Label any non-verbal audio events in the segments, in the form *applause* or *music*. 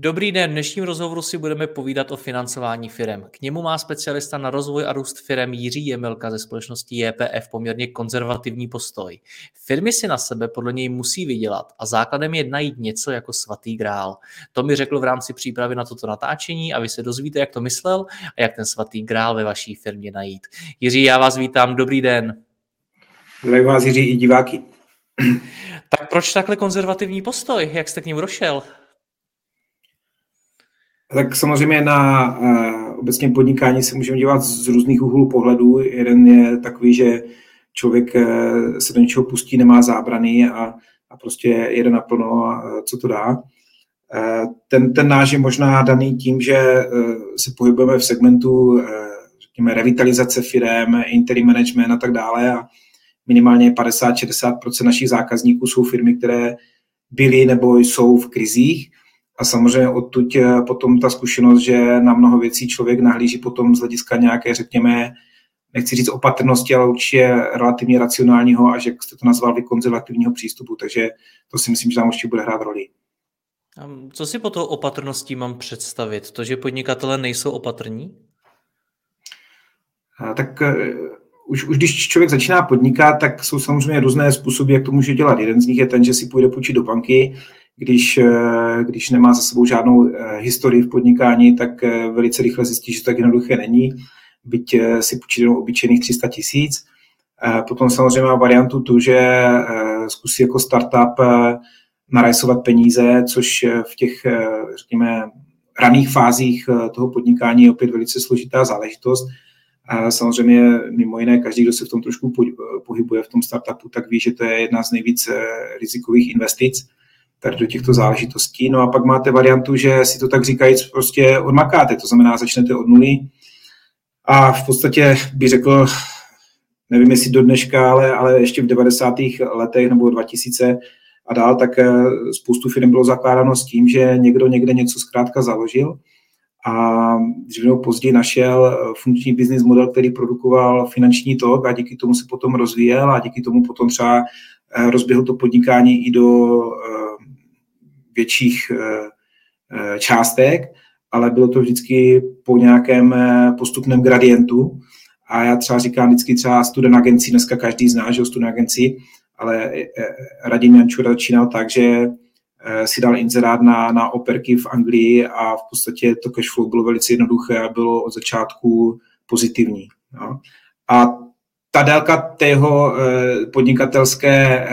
Dobrý den, v dnešním rozhovoru si budeme povídat o financování firem. K němu má specialista na rozvoj a růst firem Jiří Jemelka ze společnosti JPF poměrně konzervativní postoj. Firmy si na sebe podle něj musí vydělat a základem je najít něco jako svatý grál. To mi řekl v rámci přípravy na toto natáčení a vy se dozvíte, jak to myslel a jak ten svatý grál ve vaší firmě najít. Jiří, já vás vítám, dobrý den. Zdravím vás, Jiří, i diváky. Tak proč takhle konzervativní postoj? Jak jste k němu došel? Tak samozřejmě na uh, obecně podnikání se můžeme dívat z různých úhlů pohledu. Jeden je takový, že člověk uh, se do něčeho pustí, nemá zábrany a, a prostě jede naplno, co to dá. Uh, ten, ten náš je možná daný tím, že se pohybujeme v segmentu, řekněme, revitalizace firm, interim management a tak dále a minimálně 50-60% našich zákazníků jsou firmy, které byly nebo jsou v krizích a samozřejmě odtud potom ta zkušenost, že na mnoho věcí člověk nahlíží potom z hlediska nějaké, řekněme, nechci říct opatrnosti, ale určitě relativně racionálního a že jste to nazval vy konzervativního přístupu, takže to si myslím, že tam určitě bude hrát roli. Co si po tou opatrností mám představit? To, že podnikatelé nejsou opatrní? Tak eh, už, už když člověk začíná podnikat, tak jsou samozřejmě různé způsoby, jak to může dělat. Jeden z nich je ten, že si půjde půjčit do banky, když, eh, když nemá za sebou žádnou eh, historii v podnikání, tak eh, velice rychle zjistí, že to tak jednoduché není, byť si půjčí jenom obyčejných 300 tisíc. Potom samozřejmě má variantu tu, že zkusí jako startup narajsovat peníze, což v těch, řekněme, raných fázích toho podnikání je opět velice složitá záležitost. Samozřejmě mimo jiné, každý, kdo se v tom trošku pohybuje v tom startupu, tak ví, že to je jedna z nejvíc rizikových investic tady do těchto záležitostí. No a pak máte variantu, že si to tak říkajíc prostě odmakáte, to znamená začnete od nuly a v podstatě bych řekl, nevím jestli do dneška, ale, ale ještě v 90. letech nebo 2000 a dál, tak eh, spoustu firm bylo zakládáno s tím, že někdo někde něco zkrátka založil a dřív nebo později našel eh, funkční business model, který produkoval finanční tok a díky tomu se potom rozvíjel a díky tomu potom třeba eh, rozběhl to podnikání i do větších eh, eh, částek, ale bylo to vždycky po nějakém eh, postupném gradientu. A já třeba říkám vždycky třeba student agencí, dneska každý zná, že student agencí, ale Radim Jančura začínal tak, že si dal inzerát na, na operky v Anglii a v podstatě to cash flow bylo velice jednoduché a bylo od začátku pozitivní. No. A ta délka tého podnikatelské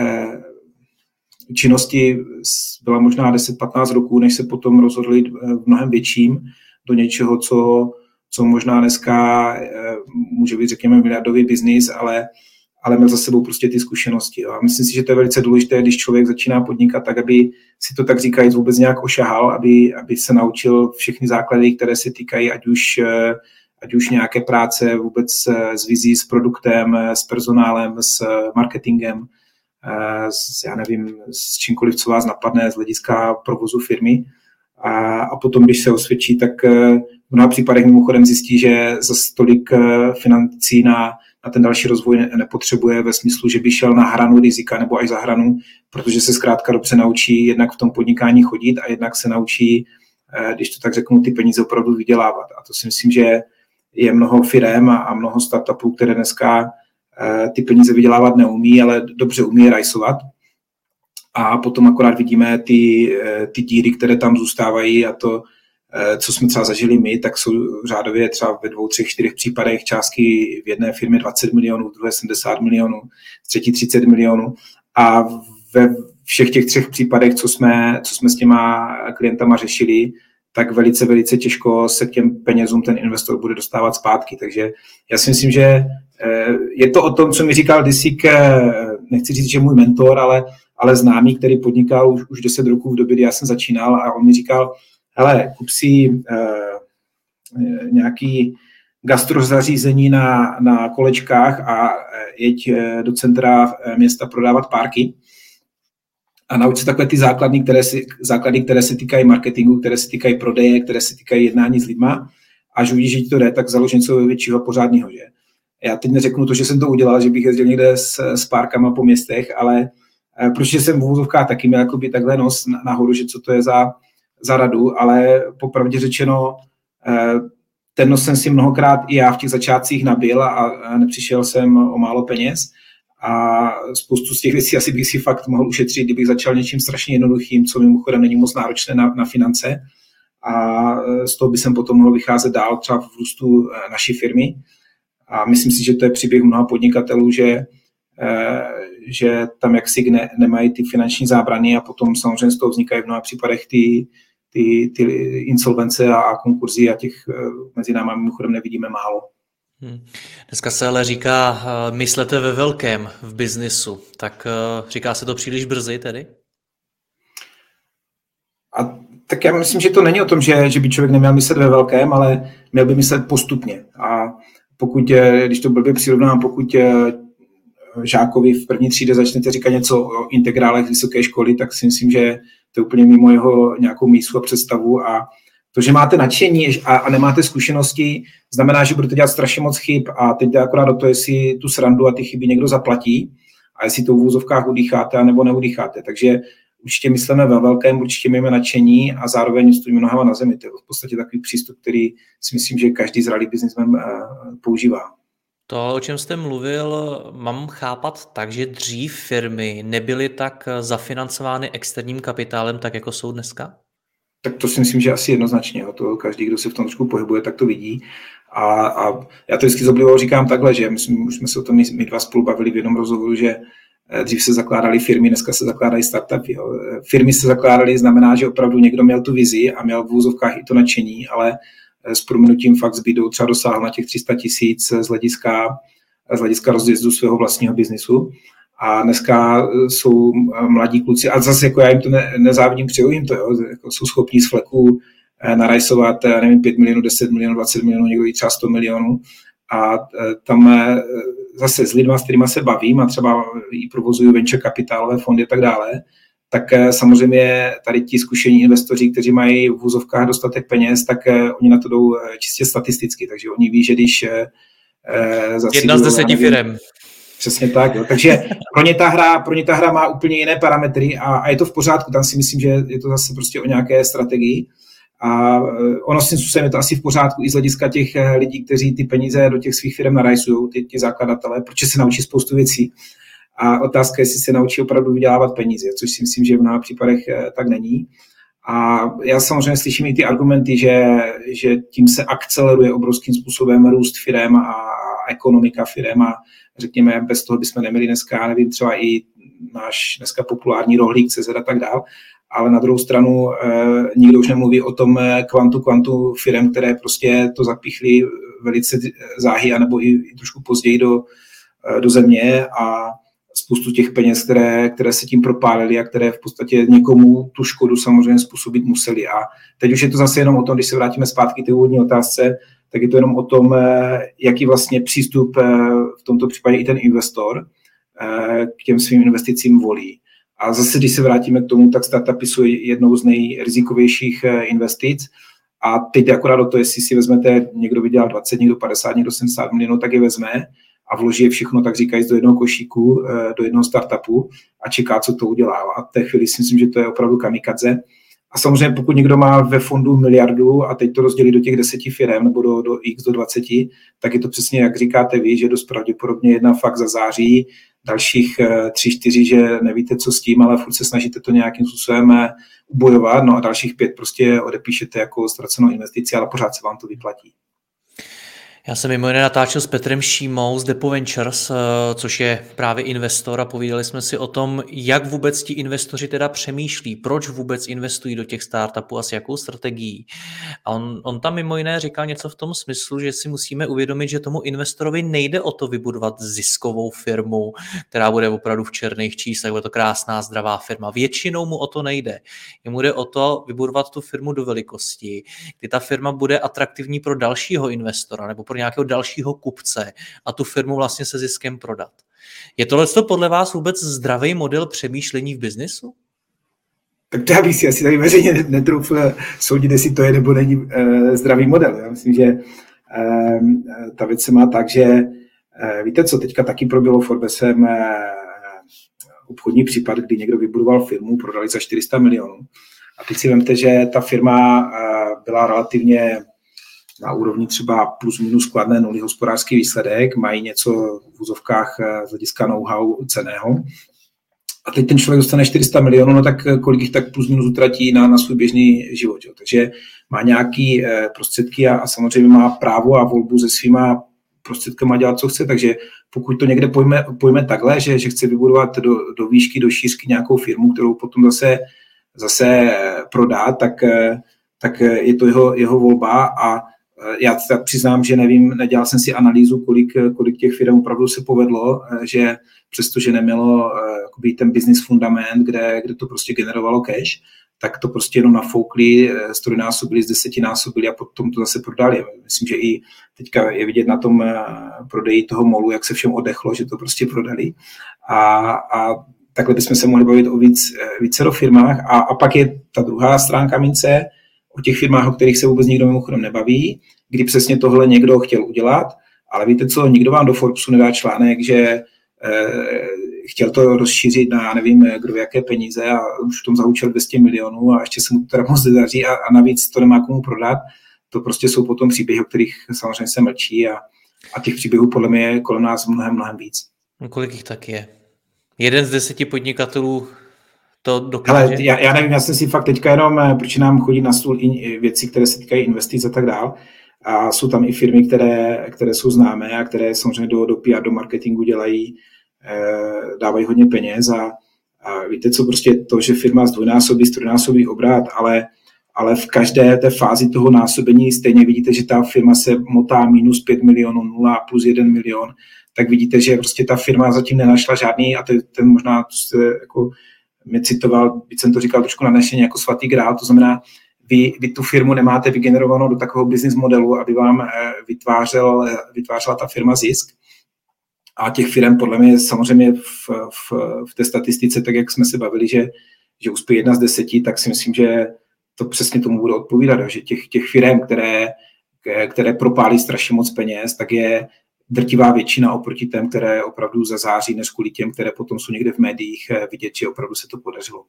činnosti byla možná 10-15 roků, než se potom rozhodli v mnohem větším do něčeho, co, co možná dneska eh, může být, řekněme, miliardový biznis, ale, ale měl za sebou prostě ty zkušenosti. A myslím si, že to je velice důležité, když člověk začíná podnikat, tak aby si to tak říkajíc vůbec nějak ošahal, aby, aby se naučil všechny základy, které se týkají ať už eh, ať už nějaké práce vůbec eh, s vizí, s produktem, s personálem, s marketingem, s, já nevím, s čímkoliv, co vás napadne z hlediska provozu firmy. A, a potom, když se osvědčí, tak eh, v mnoha případech mimochodem zjistí, že za tolik eh, financí na, na ten další rozvoj ne, nepotřebuje ve smyslu, že by šel na hranu rizika nebo až za hranu, protože se zkrátka dobře naučí jednak v tom podnikání chodit a jednak se naučí, eh, když to tak řeknu, ty peníze opravdu vydělávat. A to si myslím, že je mnoho firm a, a mnoho startupů, které dneska Eh, ty peníze vydělávat neumí, ale dobře umí rajsovat. A potom akorát vidíme ty, eh, ty díry, které tam zůstávají a to, eh, co jsme třeba zažili my, tak jsou řádově třeba ve dvou, třech, čtyřech případech částky v jedné firmě 20 milionů, v druhé 70 milionů, v třetí 30 milionů. A ve všech těch třech případech, co jsme, co jsme s těma klientama řešili, tak velice, velice těžko se k těm penězům ten investor bude dostávat zpátky. Takže já si myslím, že Eh, je to o tom, co mi říkal Disik, eh, nechci říct, že můj mentor, ale, ale známý, který podnikal už, už 10 roků v době, kdy já jsem začínal a on mi říkal, hele, kup si uh, nějaký gastrozařízení na, na kolečkách a jeď do centra města prodávat párky a nauč se takové ty základy, které, si, základy, které se týkají marketingu, které se týkají prodeje, které se týkají jednání s lidma. Až uvidíš, že ti to jde, tak založ něco většího pořádného. Že? Já teď neřeknu to, že jsem to udělal, že bych jezdil někde s, s párkama po městech, ale eh, protože jsem v úvozovkách taky měl jakoby takhle nos nahoru, že co to je za, za radu, ale popravdě řečeno, eh, ten nos jsem si mnohokrát i já v těch začátcích nabil a nepřišel jsem o málo peněz a spoustu z těch věcí asi bych si fakt mohl ušetřit, kdybych začal něčím strašně jednoduchým, co mimochodem není moc náročné na, na finance a e, z toho by jsem potom mohl vycházet dál třeba v růstu e, naší firmy. A myslím si, že to je příběh mnoha podnikatelů, že, e, že tam jaksi ne, nemají ty finanční zábrany a potom samozřejmě z toho vznikají v mnoha případech ty, ty, ty insolvence a, a konkurzy a těch mezi námi mimochodem nevidíme málo. Hmm. Dneska se ale říká, uh, myslete ve velkém v biznisu. Tak uh, říká se to příliš brzy tedy? A tak já myslím, že to není o tom, že, že by člověk neměl myslet ve velkém, ale měl by myslet postupně. A pokud, když to blbě přirovnám, pokud žákovi v první třídě začnete říkat něco o integrálech vysoké školy, tak si myslím, že to je úplně mimo jeho nějakou mísu a představu a to, že máte nadšení a, a nemáte zkušenosti, znamená, že budete dělat strašně moc chyb a teď jde akorát do toho, jestli tu srandu a ty chyby někdo zaplatí a jestli to v úzovkách udýcháte nebo neudýcháte. Takže určitě myslíme ve velkém, určitě máme nadšení a zároveň stojíme nohama na zemi. To je v podstatě takový přístup, který si myslím, že každý zralý biznismen eh, používá. To, o čem jste mluvil, mám chápat tak, že dřív firmy nebyly tak zafinancovány externím kapitálem, tak jako jsou dneska? Tak to si myslím, že asi jednoznačně. Jo. To každý, kdo se v tom trošku pohybuje, tak to vidí. A, a já to vždycky zoblivo říkám takhle, že my, jsme, už jsme se o tom my dva spolu bavili v jednom rozhovoru, že eh, dřív se zakládaly firmy, dneska se zakládají startupy. Jo. Firmy se zakládaly, znamená, že opravdu někdo měl tu vizi a měl v úzovkách i to nadšení, ale eh, s proměnutím fakt zbydou třeba dosáhl na těch 300 tisíc z hlediska, z hlediska rozjezdu svého vlastního biznisu a dneska e, jsou e, mladí kluci, a zase jako já jim to ne, nezávidím, přeju jim to, jo, jako jsou schopní z fleku e, narajsovat, nevím, 5 milionů, 10 milionů, 20 milionů, někdo i třeba 100 milionů. A tam zase s lidmi, s kterými se bavím a třeba i provozuju venture kapitálové fondy a tak dále, tak samozřejmě tady ti zkušení investoři, kteří mají v úzovkách dostatek peněz, tak oni na to jdou čistě statisticky, takže oni ví, že když Jedna z deseti firm. Přesně tak. Jo. Takže pro ně, ta hra, pro ně ta hra má úplně jiné parametry a, a je to v pořádku. Tam si myslím, že je to zase prostě o nějaké strategii. A eh, ono s tím je to asi v pořádku i z hlediska těch eh, lidí, kteří ty peníze do těch svých firm narajsují, ty, ty zakladatelé, protože se naučí spoustu věcí. A otázka je, jestli se naučí opravdu vydělávat peníze, což si myslím, že v mnoha případech eh, tak není. A já samozřejmě slyším i ty argumenty, že, že tím se akceleruje obrovským způsobem růst firem a ekonomika firem a řekněme, bez toho bychom neměli dneska, nevím, třeba i náš dneska populární rohlík CZ a tak dál, ale na druhou stranu eh, nikdo už nemluví o tom eh, kvantu, kvantu firm, které prostě to zapichly velice záhy, anebo i, i trošku později do, eh, do země a spoustu těch peněz, které, které se tím propálily a které v podstatě někomu tu škodu samozřejmě způsobit museli. A teď už je to zase jenom o tom, když se vrátíme zpátky k té úvodní otázce, tak je to jenom o tom, eh, jaký vlastně přístup eh, v tomto případě i ten investor eh, k těm svým investicím volí. A zase, když se vrátíme k tomu, tak startupy jsou jednou z nejrizikovějších investic. A teď akorát o to, jestli si vezmete, někdo vydělal 20, někdo 50, někdo 70 milionů, tak je vezme a vloží je všechno, tak říkají, do jednoho košíku, do jednoho startupu a čeká, co to udělá. A v té chvíli si myslím, že to je opravdu kamikaze. A samozřejmě pokud někdo má ve fondu miliardu a teď to rozdělí do těch deseti firm nebo do, do x, do 20, tak je to přesně, jak říkáte vy, že dost pravděpodobně jedna fakt za září, dalších eh, tři, čtyři, že nevíte, co s tím, ale furt se snažíte to nějakým způsobem eh, ubojovat, no a dalších pět prostě odepíšete jako ztracenou investici, ale pořád se vám to vyplatí. Já jsem mimo jiné natáčel s Petrem Šímou z Depo Ventures, eh, což je právě investor a povídali jsme si o tom, jak vůbec ti investoři teda přemýšlí, proč vůbec investují do těch startupů a s jakou strategií. A on, on tam mimo jiné říkal něco v tom smyslu, že si musíme uvědomit, že tomu investorovi nejde o to vybudovat ziskovou firmu, která bude opravdu v černých číslech, bude to krásná, zdravá firma. Většinou mu o to nejde. Jemu jde o to vybudovat tu firmu do velikosti, kdy ta firma bude atraktivní pro dalšího investora nebo pro pro nějakého dalšího kupce a tu firmu vlastně se ziskem prodat. Je tohle podle vás vůbec zdravý model přemýšlení v biznesu? Tak to já bych si asi tady veřejně netroufl soudit, jestli to je nebo není uh, zdravý model. Já myslím, že uh, ta věc se má tak, že uh, víte co, teďka taky proběhlo Forbesem uh, obchodní případ, kdy někdo vybudoval firmu, prodali za 400 milionů. A teď si vemte, že ta firma byla relativně na úrovni třeba plus minus kladné nuly hospodářský výsledek, mají něco v úzovkách eh, z hlediska know-how ceného. A teď ten člověk dostane 400 milionů, no tak eh, kolik jich tak plus minus utratí na, na svůj běžný život. Jo. Takže má nějaký eh, prostředky a, a samozřejmě má právo a volbu se svýma prostředkama dělat, co chce. Takže pokud to někde pojme, pojme takhle, že, že chce vybudovat do, do výšky, do šířky nějakou firmu, kterou potom zase, zase prodá, tak, tak je to jeho, jeho volba a já tak přiznám, že nevím, nedělal jsem si analýzu, kolik, eh, kolik těch firm opravdu se povedlo, eh, že přestože nemělo jakoby, ten business fundament, kde, kde to prostě generovalo cash, tak to prostě jenom nafoukli, strojnásobili, z desetinásobili a potom to zase prodali. Myslím, že i teďka je vidět na tom prodeji toho molu, jak se všem odechlo, že to prostě prodali. A, a takhle bychom se mohli bavit o víc, více do firmách. A, a pak je ta druhá stránka mince, o těch firmách, o kterých se vůbec nikdo mimochodem nebaví, kdy přesně tohle někdo chtěl udělat, ale víte co, nikdo vám do Forbesu nedá článek, že eh, chtěl to rozšířit na, nevím, kdo jaké peníze a už v tom zahučil 200 milionů a ještě se mu to teda moc nedaří a, a navíc to nemá komu prodat. To prostě jsou potom příběhy, o kterých samozřejmě se mlčí a, a těch příběhů podle mě je kolem nás mnohem, mnohem víc. No, kolik jich tak je? Jeden z deseti podnikatelů to dokáže? Ale já, já nevím, já jsem si fakt teďka jenom, eh, proč nám chodí na stůl i věci, které se týkají investic a tak dál. A jsou tam i firmy, které, které jsou známé a které samozřejmě do, do PR, do marketingu dělají, eh, dávají hodně peněz a, a víte co, prostě to, že firma zdvojnásobí, strojnásobí obrat, ale, ale v každé té fázi toho násobení stejně vidíte, že ta firma se motá minus 5 milionů, 0 plus 1 milion, tak vidíte, že prostě ta firma zatím nenašla žádný, a to je ten možná, to jste jako mě citoval, byť jsem to říkal trošku nanešeně jako svatý grál, to znamená, vy, vy tu firmu nemáte vygenerovanou do takového business modelu, aby vám eh, vytvářel, eh, vytvářela ta firma zisk. A těch firm podle mě samozřejmě v, v, v té statistice, tak jak jsme se bavili, že, že uspěje jedna z deseti, tak si myslím, že to přesně tomu bude odpovídat, že těch, těch firm, které, které propálí strašně moc peněz, tak je drtivá většina oproti těm, které opravdu zazáří, než kvůli těm, které potom jsou někde v médiích eh, vidět, že opravdu se to podařilo.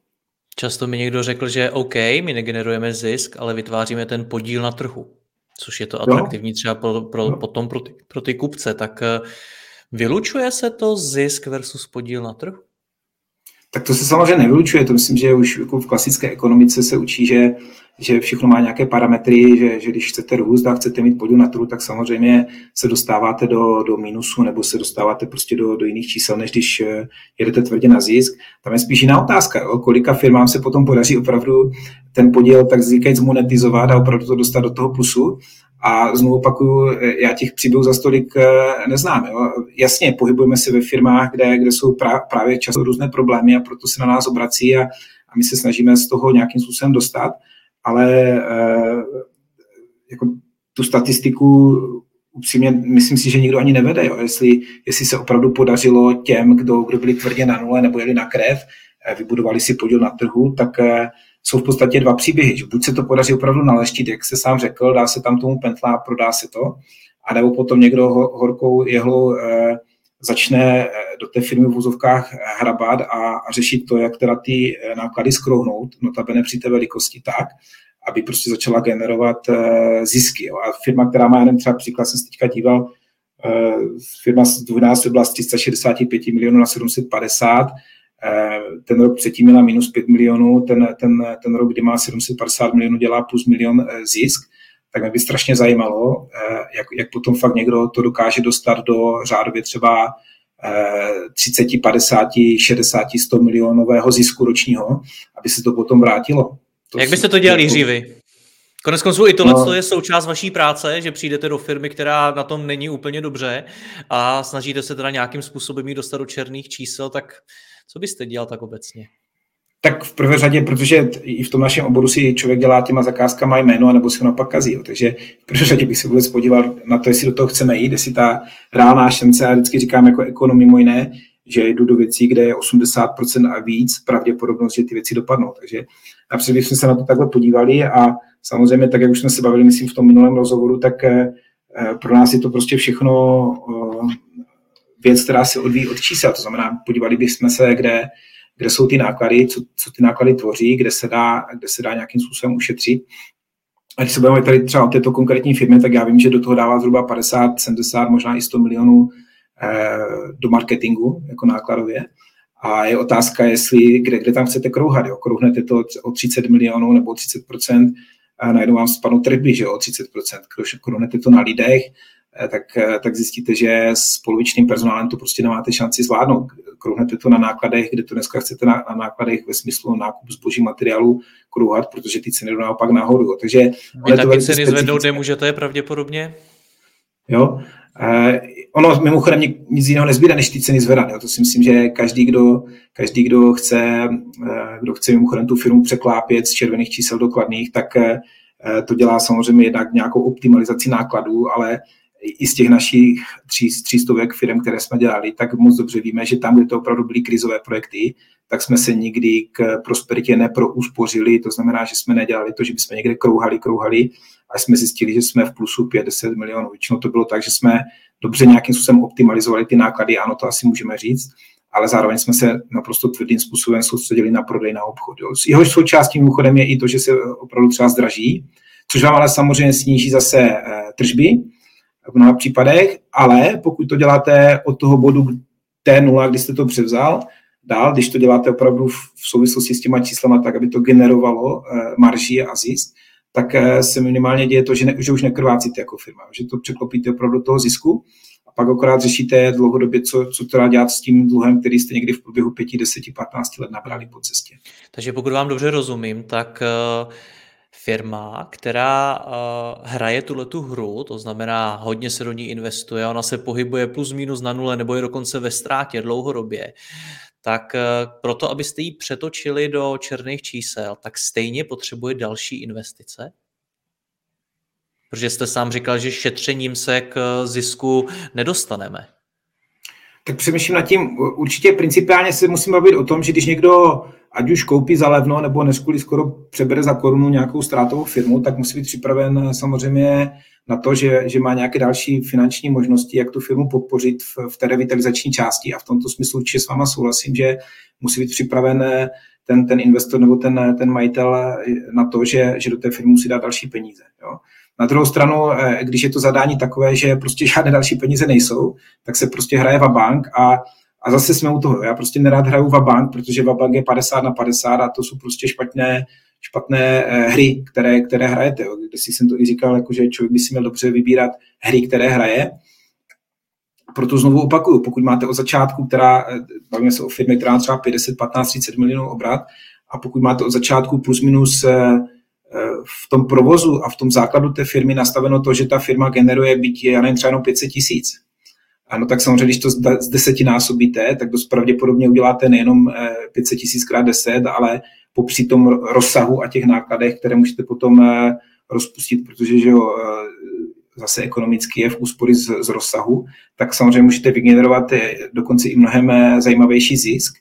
Často mi někdo řekl, že OK, my negenerujeme zisk, ale vytváříme ten podíl na trhu, což je to atraktivní třeba pro, pro, potom pro ty, pro ty kupce. Tak eh, vylučuje se to zisk versus podíl na trhu? Tak to se samozřejmě nevylučuje. To myslím, že už jako v klasické ekonomice se učí, že že všechno má nějaké parametry, že, že když chcete růst a chcete mít podíl na trhu, tak samozřejmě se dostáváte do, do mínusu nebo se dostáváte prostě do, do jiných čísel, než když eh, jedete tvrdě na zisk. Tam je spíš jiná otázka, jo? kolika firmám se potom podaří opravdu ten podíl tak říkajíc zmonetizovat a opravdu to dostat do toho plusu. A znovu opakuju, eh, já těch příběhů za stolik eh, neznám. Jo? Jasně, pohybujeme se ve firmách, kde, kde jsou právě často různé problémy a proto se na nás obrací a, a my se snažíme z toho nějakým způsobem dostat ale eh, jako tu statistiku upřímně myslím si, že nikdo ani nevede, jo. Jestli, jestli se opravdu podařilo těm, kdo, kdo byli tvrdě na nule nebo jeli na krev, eh, vybudovali si podíl na trhu, tak eh, jsou v podstatě dva příběhy. Že buď se to podaří opravdu naleštit, jak jste sám řekl, dá se tam tomu pentla a prodá se to, anebo potom někdo horkou jehlou začne do té firmy v vozovkách hrabat a, a řešit to, jak teda ty náklady skrouhnout, notabene při té velikosti tak, aby prostě začala generovat uh, zisky. A firma, která má, jenom třeba příklad, jsem se teďka díval, firma z dvojnásobila z 365 milionů na 750, uh, eh, ten rok předtím měla minus 5 milionů, ten, ten, ten rok, kdy má 750 milionů, dělá plus milion zisk tak mě by strašně zajímalo, jak, jak potom fakt někdo to dokáže dostat do řádově třeba 30, 50, 60, 100 milionového zisku ročního, aby se to potom vrátilo. To jak byste to dělali, Jiří, vy? Konec konců i tohle no. je součást vaší práce, že přijdete do firmy, která na tom není úplně dobře a snažíte se teda nějakým způsobem jí dostat do černých čísel, tak co byste dělal tak obecně? Tak v prvé řadě, protože i v tom našem oboru si člověk dělá těma zakázkama jméno, nebo si ho napak kazí. Jo. Takže v prvé řadě bych se vůbec podíval na to, jestli do toho chceme jít, jestli ta reálná šance, já vždycky říkám jako ekonom mimo jiné, že jdu do věcí, kde je 80% a víc pravděpodobnost, že ty věci dopadnou. Takže napřed bychom se na to takhle podívali a samozřejmě, tak jak už jsme se bavili, myslím, v tom minulém rozhovoru, tak eh, pro nás je to prostě všechno eh, věc, která se odvíjí od čísel. To znamená, podívali bychom se, kde, kde jsou ty náklady, co, co ty náklady tvoří, kde se, dá, kde se dá nějakým způsobem ušetřit. A když se budeme tady třeba o této konkrétní firmě, tak já vím, že do toho dává zhruba 50, 70, možná i 100 milionů eh, do marketingu jako nákladově. A je otázka, jestli, kde, kde tam chcete krouhat. Jo? Krouhnete to o 30 milionů nebo 30% a najednou vám spadnou tržby že o 30 Když krouhnete to na lidech, tak, eh, tak zjistíte, že s polovičným personálem to prostě nemáte šanci zvládnout. Krouhnete to na nákladech, kde to dneska chcete na, na nákladech ve smyslu nákup zboží materiálu krouhat, protože ty ceny jdou naopak nahoru. Takže Vy taky ceny zvednout nemůžete pravděpodobně? Jo, Eh, ono mimochodem nic jiného nezbyde, než ty ceny zvedat. Jo. To si myslím, že každý, kdo, každý, kdo chce, eh, kdo chce mimochodem tu firmu překlápět z červených čísel do kladných, tak eh, to dělá samozřejmě jednak nějakou optimalizaci nákladů, ale i z těch našich tří, třístovek firm, které jsme dělali, tak moc dobře víme, že tam, kde to opravdu byly krizové projekty, tak jsme se nikdy k prosperitě neprousporili. To znamená, že jsme nedělali to, že bychom někde krouhali, krouhali, a jsme zjistili, že jsme v plusu 50 milionů. Většinou to bylo tak, že jsme dobře nějakým způsobem optimalizovali ty náklady, ano, to asi můžeme říct, ale zároveň jsme se naprosto tvrdým způsobem soustředili na prodej na obchod. Jo. Jeho součástí mimochodem je i to, že se opravdu třeba zdraží, což vám ale samozřejmě sníží zase eh, tržby v mnoha případech, ale pokud to děláte od toho bodu té nula, kdy jste to převzal, dál, když to děláte opravdu v souvislosti s těma číslama tak, aby to generovalo eh, marži a zisk, tak eh, se minimálně děje to, že, ne, že už nekrvácíte jako firma, že to překlopíte opravdu do toho zisku a pak akorát řešíte dlouhodobě, co, co teda dělat s tím dluhem, který jste někdy v průběhu 5, 10, 15 let nabrali po cestě. Takže pokud vám dobře rozumím, tak uh firma, která uh, hraje tuhle tu hru, to znamená hodně se do ní investuje, ona se pohybuje plus minus na nule nebo je dokonce ve ztrátě dlouhodobě, tak eh, proto, abyste ji přetočili do černých čísel, tak stejně potřebuje další investice? Protože jste sám říkal, že šetřením se k eh, zisku nedostaneme. Tak přemýšlím nad tím, určitě principiálně se musím bavit o tom, že když někdo ať už koupí za levno, nebo neskuli skoro přebere za korunu nějakou ztrátovou firmu, tak musí být připraven eh, samozřejmě na to, že, že má nějaké další finanční možnosti, jak tu firmu podpořit v, v té revitalizační části. A v tomto smyslu určitě s váma souhlasím, že musí být připraven eh, ten, ten investor nebo ten, eh, ten majitel na to, že, že do té firmy musí dát další peníze. Jo. Na druhou stranu, když je to zadání takové, že prostě *laughs* žádné další peníze nejsou, tak se prostě hraje va bank a, a zase jsme u toho. Já prostě nerád hraju va bank, protože va bank je 50 na 50 a to jsou prostě špatné, špatné eh, hry, které, které hrajete. Jo. Když jsem to i říkal, jako, že člověk by si měl dobře vybírat hry, které hraje. Proto znovu opakuju, pokud máte od začátku, která, eh, bavíme se o firmě, která má třeba 50, 15, 30 milionů obrat, a pokud máte od začátku plus minus eh, v tom provozu a v tom základu té firmy nastaveno to, že ta firma generuje byť, já nevím, třeba jenom 500 tisíc, ano, tak samozřejmě, když to z desetinásobíte, tak dost pravděpodobně uděláte nejenom 500 tisíc krát 10, ale popři tom rozsahu a těch nákladech, které můžete potom eh, rozpustit, protože že jo, eh, zase ekonomicky je v úspory z, z rozsahu, tak samozřejmě můžete vygenerovat eh, dokonce i mnohem zajímavější zisk.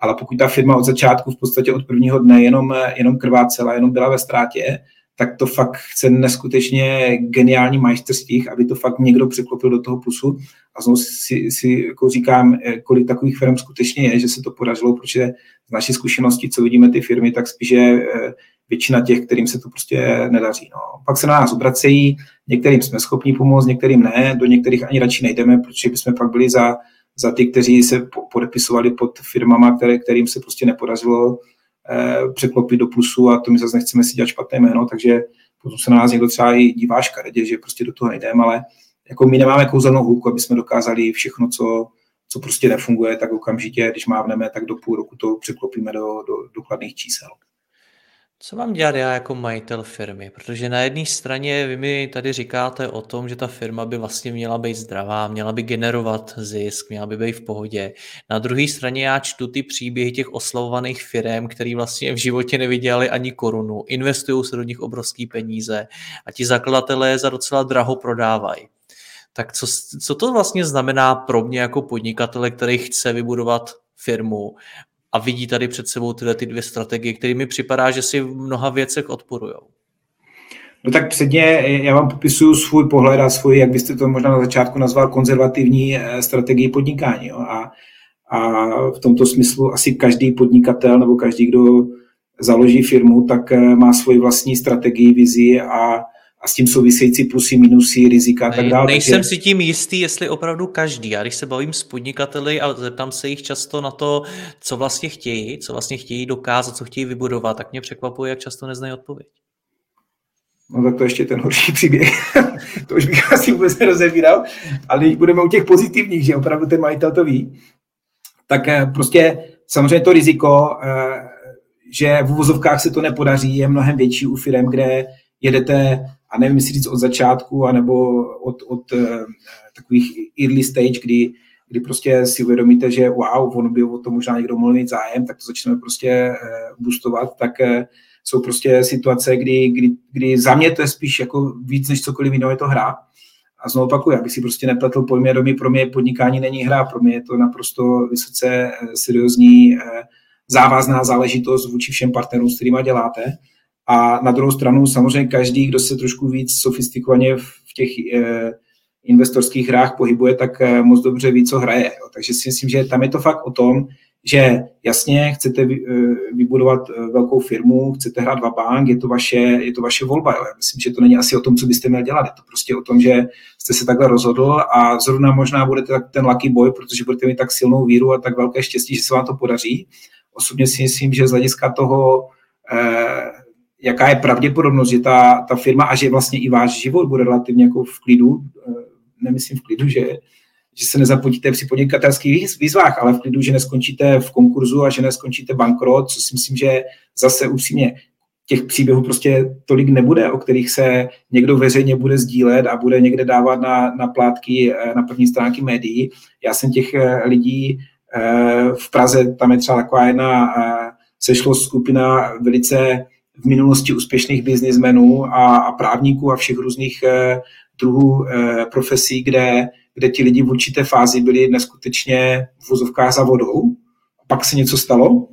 Ale pokud ta firma od začátku v podstatě od prvního dne jenom, jenom krvácela, jenom byla ve ztrátě, tak to fakt chce neskutečně geniální majstrství, aby to fakt někdo překlopil do toho plusu. A znovu si, si jako říkám, eh, kolik takových firm skutečně je, že se to podařilo, protože z naší zkušenosti, co vidíme ty firmy, tak spíše eh, většina těch, kterým se to prostě nedaří. No. Pak se na nás obracejí, některým jsme schopni pomoct, některým ne, do některých ani radši nejdeme, protože bychom pak byli za, za ty, kteří se podepisovali pod firmama, které, kterým se prostě nepodařilo překlopit do plusu a to my zase nechceme si dělat špatné jméno, takže potom se na nás někdo třeba i dívá škaredě, že prostě do toho nejdeme, ale jako my nemáme kouzelnou hůlku, aby jsme dokázali všechno, co, co prostě nefunguje, tak okamžitě, když mávneme, tak do půl roku to překlopíme do, do dokladných čísel. Co mám dělat já jako majitel firmy? Protože na jedné straně vy mi tady říkáte o tom, že ta firma by vlastně měla být zdravá, měla by generovat zisk, měla by být v pohodě. Na druhé straně já čtu ty příběhy těch oslavovaných firm, který vlastně v životě nevydělali ani korunu, investují se do nich obrovské peníze a ti zakladatelé za docela draho prodávají. Tak co, co to vlastně znamená pro mě jako podnikatele, který chce vybudovat firmu a vidí tady před sebou tyhle ty dvě strategie, které mi připadá, že si v mnoha věcech odporují. No tak předně já vám popisuju svůj pohled a svůj, jak byste to možná na začátku nazval, konzervativní eh, strategii podnikání. Jo. A, a v tomto smyslu asi každý podnikatel nebo každý, kdo založí firmu, tak eh, má svoji vlastní strategii, vizi a a s tím související plusy, minusy, rizika a tak dále. Nejsem takže... si tím jistý, jestli opravdu každý. Já když se bavím s podnikateli a zeptám se jich často na to, co vlastně chtějí, co vlastně chtějí dokázat, co chtějí vybudovat, tak mě překvapuje, jak často neznají odpověď. No tak to ještě ten horší příběh. *laughs* to už bych asi vůbec nerozebíral, ale když budeme u těch pozitivních, že opravdu ten majitel to ví, tak eh, prostě samozřejmě to riziko, eh, že v uvozovkách se to nepodaří, je mnohem větší u firm, kde jedete a nevím, jestli říct od začátku, anebo od, od uh, takových early stage, kdy, kdy prostě si uvědomíte, že wow, on by o to možná někdo mohl mít zájem, tak to začneme prostě uh, boostovat, tak uh, jsou prostě situace, kdy, kdy, kdy za mě to je spíš jako víc než cokoliv jiného je to hra. A znovu opakuju, abych si prostě nepletl pojmy domy, pro mě podnikání není hra, pro mě je to naprosto vysoce seriózní závazná záležitost vůči všem partnerům, s kterými děláte. A na druhou stranu samozřejmě každý, kdo se trošku víc sofistikovaně v těch eh, investorských hrách pohybuje, tak eh, moc dobře ví, co hraje. Takže si myslím, že tam je to fakt o tom, že jasně chcete eh, vybudovat velkou firmu, chcete hrát dva bank, je to vaše, je to vaše volba. Jo. Já myslím, že to není asi o tom, co byste měl dělat. Je to prostě o tom, že jste se takhle rozhodl a zrovna možná budete ten lucky boy, protože budete mít tak silnou víru a tak velké štěstí, že se vám to podaří. Osobně si myslím, že z hlediska toho eh, jaká je pravděpodobnost, že ta, ta firma a že vlastně i váš život bude relativně jako v klidu, eh, nemyslím v klidu, že, že se nezapotíte při podnikatelských výzvách, ale v klidu, že neskončíte v konkurzu a že neskončíte bankrot, co si myslím, že zase upřímně těch příběhů prostě tolik nebude, o kterých se někdo veřejně bude sdílet a bude někde dávat na, na plátky eh, na první stránky médií. Já jsem těch eh, lidí v Praze, tam je třeba taková jedna sešlo skupina velice v minulosti úspěšných biznismenů a, a právníků a všech různých eh, druhů eh, profesí, kde, kde ti lidi v určité fázi byli neskutečně v vozovkách za vodou. Pak se něco stalo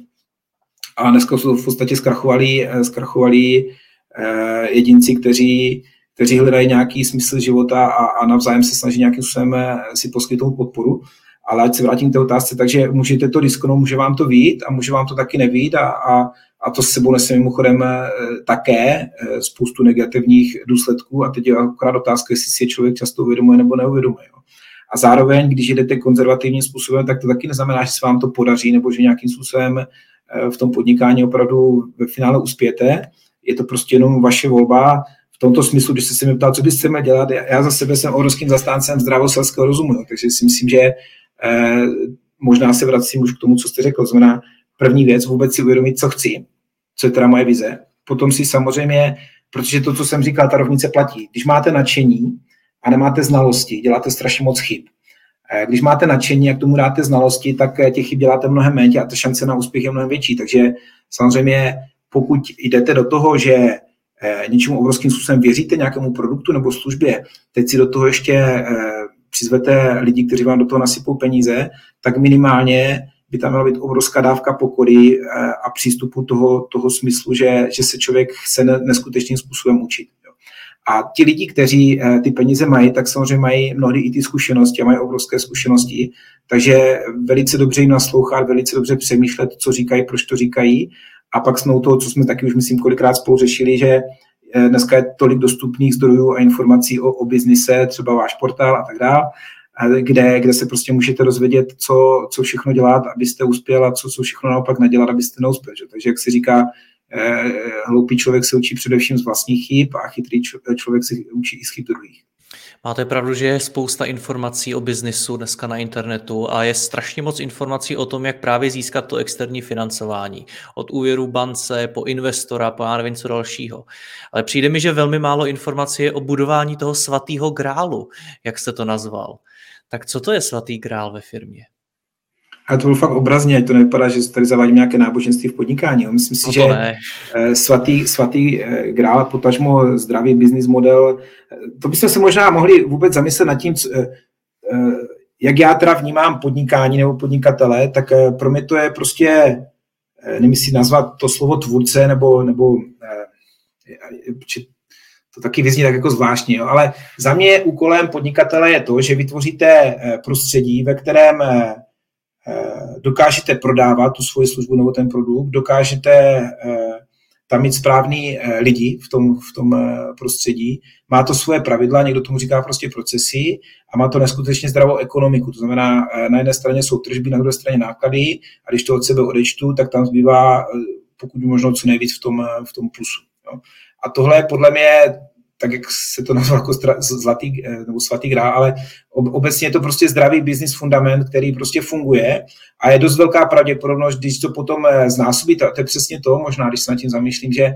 a dneska jsou v podstatě zkrachovali, eh, zkrachovali eh, jedinci, kteří, kteří hledají nějaký smysl života a, a navzájem se snaží nějakým způsobem eh, si poskytnout podporu. Ale ať se vrátím k té otázce, takže můžete to risknout, může vám to vít a může vám to taky nevít a, a a to s sebou nese mimochodem eh, také eh, spoustu negativních důsledků a teď je akorát otázka, jestli si je člověk často uvědomuje nebo neuvědomuje. Jo. A zároveň, když jdete konzervativním způsobem, tak to taky neznamená, že se vám to podaří nebo že nějakým způsobem eh, v tom podnikání opravdu ve finále uspějete. Je to prostě jenom vaše volba. V tomto smyslu, když jste se mi ptal, co byste měl dělat, já za sebe jsem obrovským zastáncem zdravoselského rozumu, takže si myslím, že možná se vracím už k tomu, co jste řekl. Znamená, první věc, vůbec si uvědomit, co chci, co je teda moje vize. Potom si samozřejmě, protože to, co jsem říkal, ta rovnice platí. Když máte nadšení a nemáte znalosti, děláte strašně moc chyb. Eh, když máte nadšení a k tomu dáte znalosti, tak eh, těch chyb děláte mnohem méně a ta šance na úspěch je mnohem větší. Takže samozřejmě, pokud jdete do toho, že eh, něčemu obrovským způsobem věříte nějakému produktu nebo službě, teď si do toho ještě přizvete lidi, kteří vám do toho nasypou peníze, tak minimálně by tam měla být obrovská dávka pokory eh, a přístupu toho, toho smyslu, že, že se člověk chce neskutečným způsobem učit. A ti lidi, kteří eh, ty peníze mají, tak samozřejmě mají mnohdy i ty zkušenosti a mají obrovské zkušenosti, takže velice dobře jim naslouchat, velice dobře přemýšlet, co říkají, proč to říkají. A pak jsme toho, co jsme taky už myslím kolikrát spolu řešili, že dneska je tolik dostupných zdrojů a informací o, o biznise, třeba váš portál a tak dále, kde, kde se prostě můžete rozvědět, co, co všechno dělat, abyste uspěl a co, co všechno naopak nedělat, abyste neuspěl. Že? Takže jak se říká, hloupý člověk se učí především z vlastních chyb a chytrý člověk se učí i z chyb druhých. Máte pravdu, že je spousta informací o biznisu dneska na internetu a je strašně moc informací o tom, jak právě získat to externí financování. Od úvěru bance, po investora, po já nevím co dalšího. Ale přijde mi, že velmi málo informací je o budování toho svatého grálu, jak jste to nazval. Tak co to je svatý grál ve firmě? A to bylo fakt obrazně, ať to nevypadá, že tady zavádím nějaké náboženství v podnikání. Myslím si, no že ne. Eh, svatý, svatý eh, grál, potažmo zdravý business model, eh, to bychom se možná mohli vůbec zamyslet nad tím, jak já teda vnímám podnikání nebo podnikatele, tak pro mě to je prostě, nemyslím nazvat to slovo tvůrce, nebo, nebo to taky vyzní tak jako zvláštně, jo. ale za mě úkolem podnikatele je to, že vytvoříte prostředí, ve kterém dokážete prodávat tu svoji službu nebo ten produkt, dokážete eh, tam mít správný eh, lidi v tom, v tom prostředí, má to svoje pravidla, někdo tomu říká prostě procesy a má to neskutečně zdravou ekonomiku. To znamená, na jedné straně jsou tržby, na druhé straně náklady a když to od sebe odečtu, tak tam zbývá pokud možno co nejvíc v tom, v tom plusu. Jo. A tohle je podle mě tak jak se to nazvalo jako zlatý eh, nebo svatý grál, ale obecně je to prostě zdravý business fundament, který prostě funguje a je dost velká pravděpodobnost, když to potom eh, znásobíte, a to je přesně to, možná když se nad tím zamýšlím, že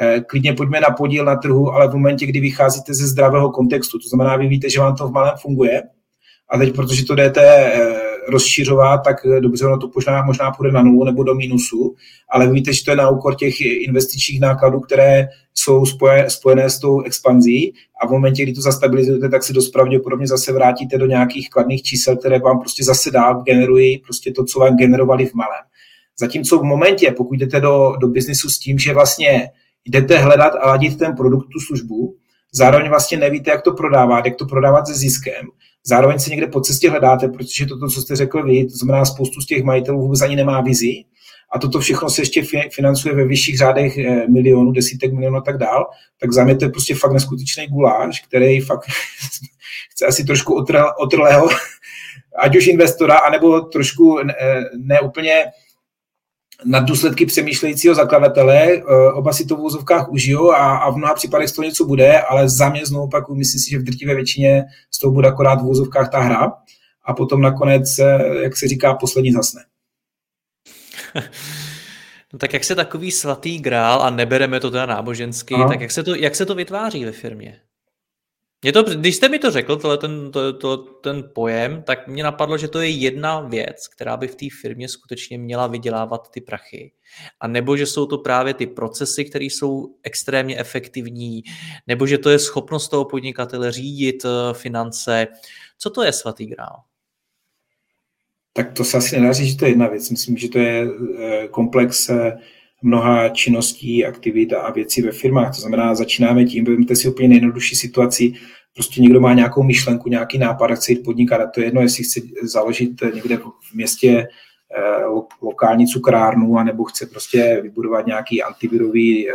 eh, klidně pojďme na podíl na trhu, ale v momentě, kdy vycházíte ze zdravého kontextu, to znamená, vy víte, že vám to v malém funguje, a teď, protože to jdete rozšiřovat, tak dobře, ono to možná, možná půjde na nulu nebo do mínusu, ale víte, že to je na úkor těch investičních nákladů, které jsou spoje, spojené s tou expanzí a v momentě, kdy to zastabilizujete, tak se dost pravděpodobně zase vrátíte do nějakých kladných čísel, které vám prostě zase dál generují prostě to, co vám generovali v malém. Zatímco v momentě, pokud jdete do, do biznisu s tím, že vlastně jdete hledat a ladit ten produkt, tu službu, zároveň vlastně nevíte, jak to prodávat, jak to prodávat se ziskem, zároveň se někde po cestě hledáte, protože to, co jste řekl vy, to znamená spoustu z těch majitelů vůbec ani nemá vizi, a toto všechno se ještě financuje ve vyšších řádech eh, milionů, desítek milionů a tak dál, tak za mě to je prostě fakt neskutečný guláš, který fakt *laughs* chce asi trošku otrlého, *laughs* ať už investora, anebo trošku ne, úplně nad důsledky přemýšlejícího zakladatele. Eh, oba si to v úzovkách užijou a, a v mnoha případech z toho něco bude, ale za mě znovu pak myslím si, že v drtivé většině z toho bude akorát v úzovkách ta hra a potom nakonec, eh, jak se říká, poslední zasne. *laughs* No tak jak se takový svatý grál, a nebereme to teda nábožensky, Aha. tak jak se, to, jak se to vytváří ve firmě? Mě to, když jste mi to řekl, tohle ten, to, to, ten pojem, tak mě napadlo, že to je jedna věc, která by v té firmě skutečně měla vydělávat ty prachy. A nebo že jsou to právě ty procesy, které jsou extrémně efektivní, nebo že to je schopnost toho podnikatele řídit eh, finance. Co to je svatý grál? tak to se asi nedá říct, že to je jedna věc. Myslím, že to je eh, komplex eh, mnoha činností, aktivit a věcí ve firmách. To znamená, začínáme tím, vezměte si úplně nejjednodušší situaci, prostě někdo má nějakou myšlenku, nějaký nápad chce jít podnikat. A to je jedno, jestli chce založit někde v městě eh, lokální cukrárnu, anebo chce prostě vybudovat nějaký antivirový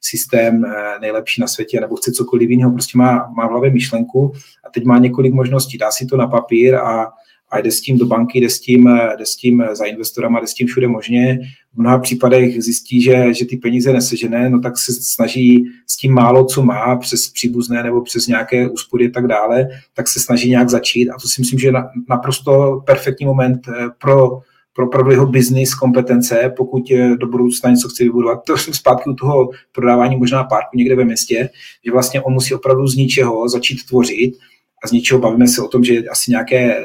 systém nejlepší na světě, nebo chce cokoliv jiného, prostě má, má v hlavě myšlenku a teď má několik možností. Dá si to na papír a a jde s tím do banky, jde s tím, jde s tím za investorama, jde s tím všude možně. V mnoha případech zjistí, že, že ty peníze nesežené, no tak se snaží s tím málo, co má, přes příbuzné nebo přes nějaké úspory a tak dále, tak se snaží nějak začít. A to si myslím, že je naprosto perfektní moment eh, pro pro opravdu jeho business kompetence, pokud eh, do budoucna něco chce vybudovat. To jsem zpátky u toho prodávání možná párku někde ve městě, že vlastně on musí opravdu z ničeho začít tvořit a z ničeho bavíme se o tom, že asi nějaké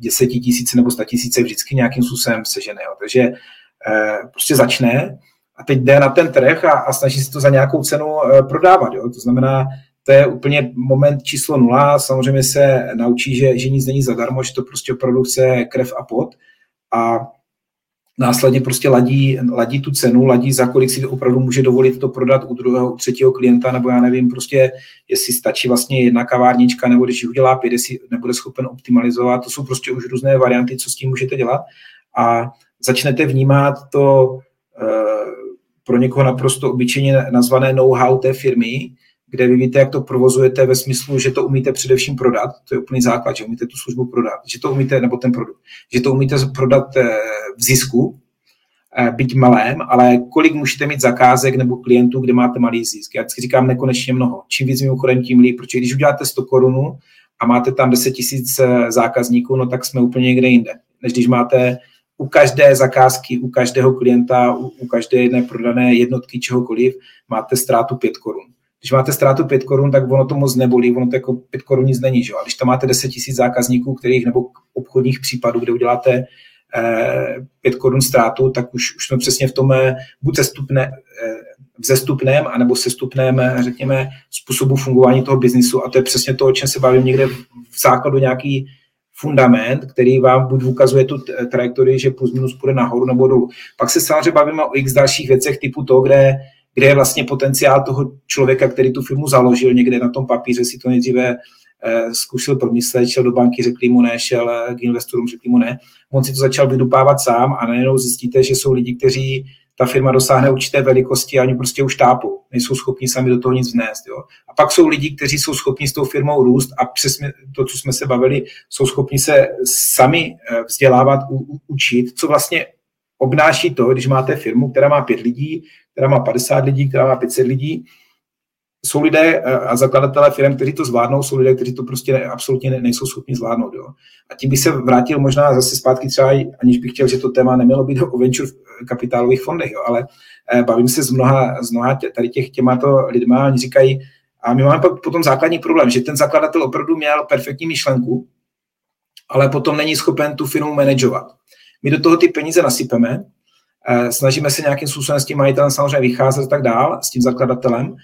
desetitisíce nebo statisíce vždycky nějakým způsobem sežené. Takže eh, prostě začne a teď jde na ten trh a, a snaží se to za nějakou cenu eh, prodávat. Jo. To znamená, to je úplně moment číslo nula. Samozřejmě se naučí, že, že nic není zadarmo, že to prostě opravdu chce krev a pot. A následně prostě ladí, ladí tu cenu, ladí za kolik si opravdu může dovolit to prodat u druhého, u třetího klienta, nebo já nevím, prostě jestli stačí vlastně jedna kavárnička, nebo když ji udělá pět, jestli nebude schopen optimalizovat, to jsou prostě už různé varianty, co s tím můžete dělat. A začnete vnímat to e, pro někoho naprosto obyčejně nazvané know-how té firmy, kde vy víte, jak to provozujete ve smyslu, že to umíte především prodat, to je úplný základ, že umíte tu službu prodat, že to umíte, nebo ten produkt, že to umíte prodat eh, v zisku eh, byť malém, ale kolik můžete mít zakázek nebo klientů, kde máte malý zisk. Já vždycky říkám nekonečně mnoho. Čím víc mimochodem, tím líp, protože když uděláte 100 korunů a máte tam 10 tisíc eh, zákazníků, no tak jsme úplně někde jinde. Než když máte u každé zakázky, u každého klienta, u, u každé jedné prodané jednotky čehokoliv, máte ztrátu 5 korun. Když máte ztrátu 5 korun, tak ono to moc nebolí, ono to jako 5 korun nic není. Že? A když tam máte 10 tisíc zákazníků, kterých nebo obchodních případů, kde uděláte 5 eh, korun ztrátu, tak už, už jsme přesně v tom eh, buď sestupné, eh, v zestupném, anebo sestupném, řekněme, způsobu fungování toho biznisu. A to je přesně to, o čem se bavím někde v základu nějaký fundament, který vám buď ukazuje tu trajektorii, že plus minus půjde nahoru nebo dolů. Pak se samozřejmě bavíme o x dalších věcech typu to, kde, kde je vlastně potenciál toho člověka, který tu firmu založil někde na tom papíře, si to nejdříve eh, zkusil promyslet, šel do banky, řekli mu ne, šel k investorům, řekli mu ne. On si to začal vydupávat sám a najednou zjistíte, že jsou lidi, kteří ta firma dosáhne určité velikosti a oni prostě už tápou. Nejsou schopni sami do toho nic vnést. Jo. A pak jsou lidi, kteří jsou schopni s tou firmou růst a přesně to, co jsme se bavili, jsou schopni se sami eh, vzdělávat, u, učit, co vlastně obnáší to, když máte firmu, která má pět lidí, která má 50 lidí, která má 500 lidí, jsou lidé eh, a zakladatelé firm, kteří to zvládnou, jsou lidé, kteří to prostě ne, absolutně ne, nejsou schopni zvládnout. Jo. A tím bych se vrátil možná zase zpátky třeba, aniž bych chtěl, že to téma nemělo být o venture kapitálových fondech, jo, ale eh, bavím se s mnoha, s mnoha tady těch těmato lidma, oni říkají, a my máme potom základní problém, že ten zakladatel opravdu měl perfektní myšlenku, ale potom není schopen tu firmu manažovat. My do toho ty peníze nasypeme, eh, snažíme se nějakým způsobem s tím majitelem samozřejmě vycházet a tak dál, s tím zakladatelem,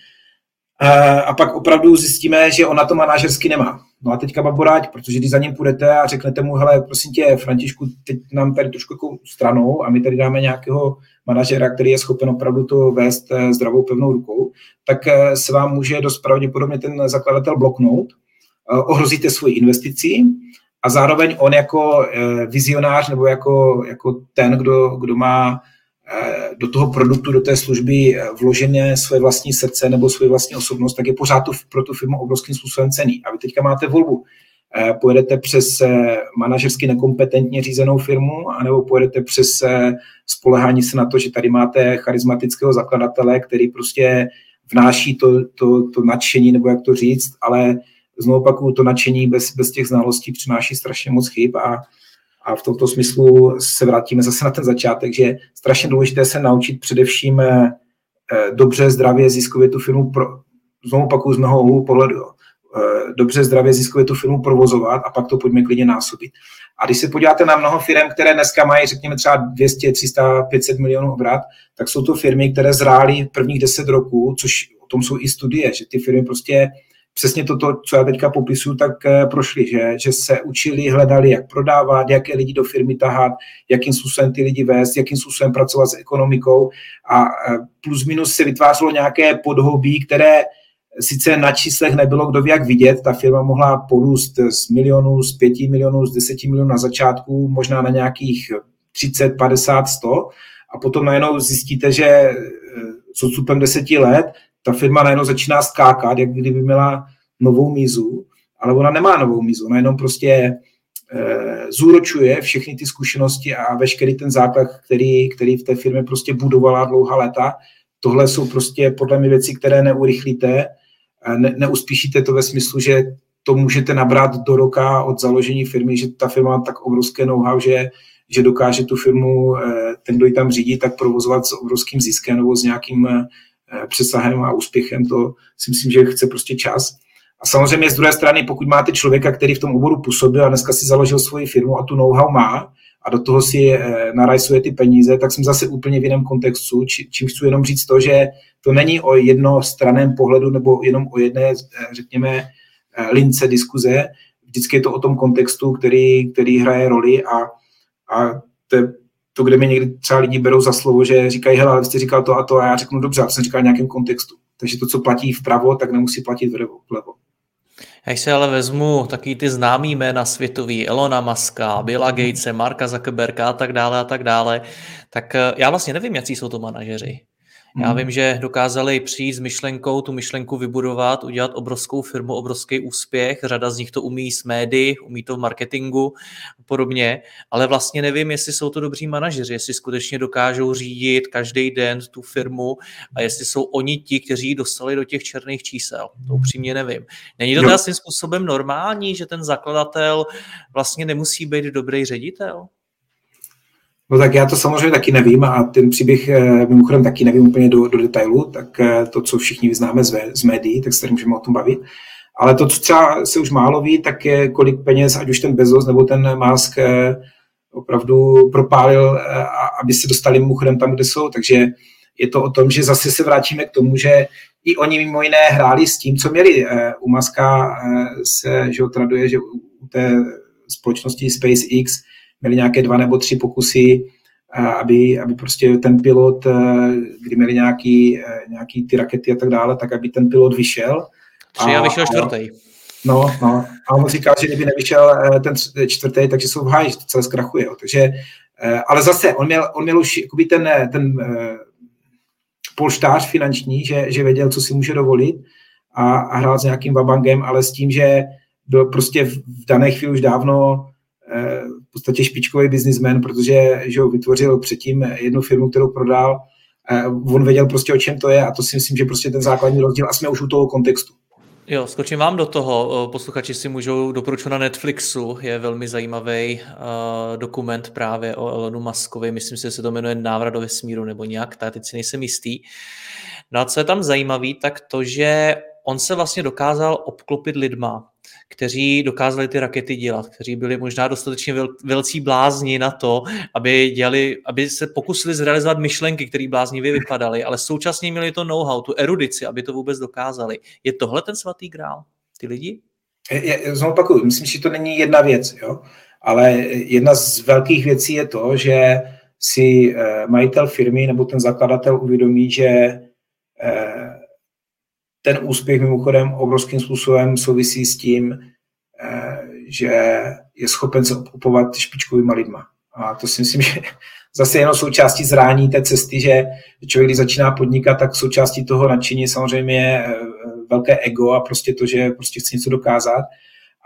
Eh, a pak opravdu zjistíme, že ona to manažersky nemá. No a teďka baboráť, protože když za ním půjdete a řeknete mu, hele, prosím tě, Františku, teď nám tady trošku jako stranou a my tady dáme nějakého manažera, který je schopen opravdu to vést eh, zdravou pevnou rukou, tak eh, se vám může dost pravděpodobně ten zakladatel bloknout, ohrozíte svoji investici a zároveň on jako vizionář nebo jako, jako ten, kdo, kdo má Eh, do toho produktu, do té služby eh, vložené své vlastní srdce nebo svoji vlastní osobnost, tak je pořád to pro tu firmu obrovským způsobem cený. A vy teďka máte volbu. Eh, pojedete přes manažersky nekompetentně řízenou firmu, anebo pojedete přes spolehání se na to, že tady máte charismatického zakladatele, který prostě vnáší to, to, to nadšení, nebo jak to říct, ale znovu opakuju, to nadšení bez, bez těch znalostí přináší strašně moc chyb a a v tomto smyslu se vrátíme zase na ten začátek, že je strašně důležité se naučit především eh, dobře, zdravě, ziskově tu firmu, pro, znovu opakuju z mého pohledu, eh, dobře, zdravě, ziskově tu firmu provozovat a pak to pojďme klidně násobit. A když se podíváte na mnoho firm, které dneska mají, řekněme, třeba 200, 300, 500 milionů obrat, tak jsou to firmy, které zrály prvních 10 roků, což o tom jsou i studie, že ty firmy prostě přesně toto, co já teďka popisuju, tak eh, prošli, že, že se učili, hledali, jak prodávat, jaké lidi do firmy tahat, jakým způsobem ty lidi vést, jakým způsobem pracovat s ekonomikou. A eh, plus minus se vytvářelo nějaké podhobí, které sice na číslech nebylo kdo ví jak vidět, ta firma mohla porůst z milionů, z pěti milionů, z deseti milionů na začátku, možná na nějakých 30, 50, 100 a potom najednou zjistíte, že eh, s odstupem deseti let ta firma najednou začíná skákat, jak kdyby měla novou mízu, ale ona nemá novou mízu, ona jenom prostě e, zúročuje všechny ty zkušenosti a veškerý ten základ, který, který v té firmě prostě budovala dlouhá léta. Tohle jsou prostě podle mě věci, které neurychlíte, ne, neuspíšíte to ve smyslu, že to můžete nabrat do roka od založení firmy, že ta firma má tak obrovské know-how, že, že dokáže tu firmu, eh, ten, kdo ji tam řídí, tak provozovat s obrovským ziskem nebo s nějakým Eh, přesahem a úspěchem, to si myslím, že chce prostě čas. A samozřejmě z druhé strany, pokud máte člověka, který v tom oboru působil a dneska si založil svoji firmu a tu know-how má a do toho si eh, narajsuje ty peníze, tak jsem zase úplně v jiném kontextu, čím chci jenom říct to, že to není o jednostranném pohledu nebo jenom o jedné, eh, řekněme, lince diskuze, vždycky je to o tom kontextu, který, který hraje roli a, a to je to, kde mi někdy třeba lidi berou za slovo, že říkají, hele, jste říkal to a to a já řeknu, dobře, já jsem říkal v nějakém kontextu. Takže to, co platí vpravo, tak nemusí platit vlevo. Já si ale vezmu taky ty známý jména světový, Elona Muska, Billa Gatese, Marka Zuckerberga a tak dále a tak dále, tak eh, já vlastně nevím, jaký jsou to manažeři. Já vím, že dokázali přijít s myšlenkou, tu myšlenku vybudovat, udělat obrovskou firmu, obrovský úspěch. Řada z nich to umí s médií, umí to v marketingu a podobně, ale vlastně nevím, jestli jsou to dobří manažeři, jestli skutečně dokážou řídit každý den tu firmu a jestli jsou oni ti, kteří ji dostali do těch černých čísel. To upřímně nevím. Není to teda svým způsobem normální, že ten zakladatel vlastně nemusí být dobrý ředitel? No tak já to samozřejmě taky nevím a ten příběh eh, mimochodem taky nevím úplně do, do detailu, tak eh, to, co všichni vyznáme z, z médií, tak se tady můžeme o tom bavit. Ale to, co třeba se už málo ví, tak je kolik peněz, ať už ten Bezos nebo ten Musk eh, opravdu propálil, aby se dostali mimochodem tam, kde jsou. Takže je to o tom, že zase se vrátíme k tomu, že i oni mimo jiné hráli s tím, co měli. U Muska se že traduje, že u té společnosti SpaceX měli nějaké dva nebo tři pokusy, aby, aby prostě ten pilot, kdy měli nějaký, nějaký ty rakety a tak dále, tak aby ten pilot vyšel. Tři a, a vyšel čtvrtý. No, no. A on říkal, že kdyby nevyšel ten čtvrtý, takže jsou v háji, že to celé zkrachuje. Jo. Takže, ale zase, on měl, on měl už jakoby ten, ten polštář finanční, že, že věděl, co si může dovolit a, a hrál s nějakým vabangem, ale s tím, že byl prostě v dané chvíli už dávno podstatě špičkový biznismen, protože že ho vytvořil předtím jednu firmu, kterou prodal. On věděl prostě, o čem to je a to si myslím, že prostě ten základní rozdíl a jsme už u toho kontextu. Jo, skočím vám do toho. Posluchači si můžou doporučit na Netflixu. Je velmi zajímavý uh, dokument právě o Elonu Muskovi. Myslím si, že se to jmenuje Návrat do vesmíru nebo nějak, tak teď si nejsem jistý. No a co je tam zajímavý, tak to, že on se vlastně dokázal obklopit lidma, kteří dokázali ty rakety dělat, kteří byli možná dostatečně vel, velcí blázni na to, aby, dělali, aby se pokusili zrealizovat myšlenky, které bláznivě vypadaly, ale současně měli to know-how, tu erudici, aby to vůbec dokázali. Je tohle ten svatý grál? Ty lidi? Znovu opakuju, myslím, že to není jedna věc, jo? ale jedna z velkých věcí je to, že si eh, majitel firmy nebo ten zakladatel uvědomí, že ten úspěch mimochodem obrovským způsobem souvisí s tím, eh, že je schopen se obklopovat špičkovými lidma. A to si myslím, *laughs* že zase jenom součástí zrání té cesty, že člověk, když začíná podnikat, tak součástí toho nadšení samozřejmě je eh, velké ego a prostě to, že prostě chce něco dokázat.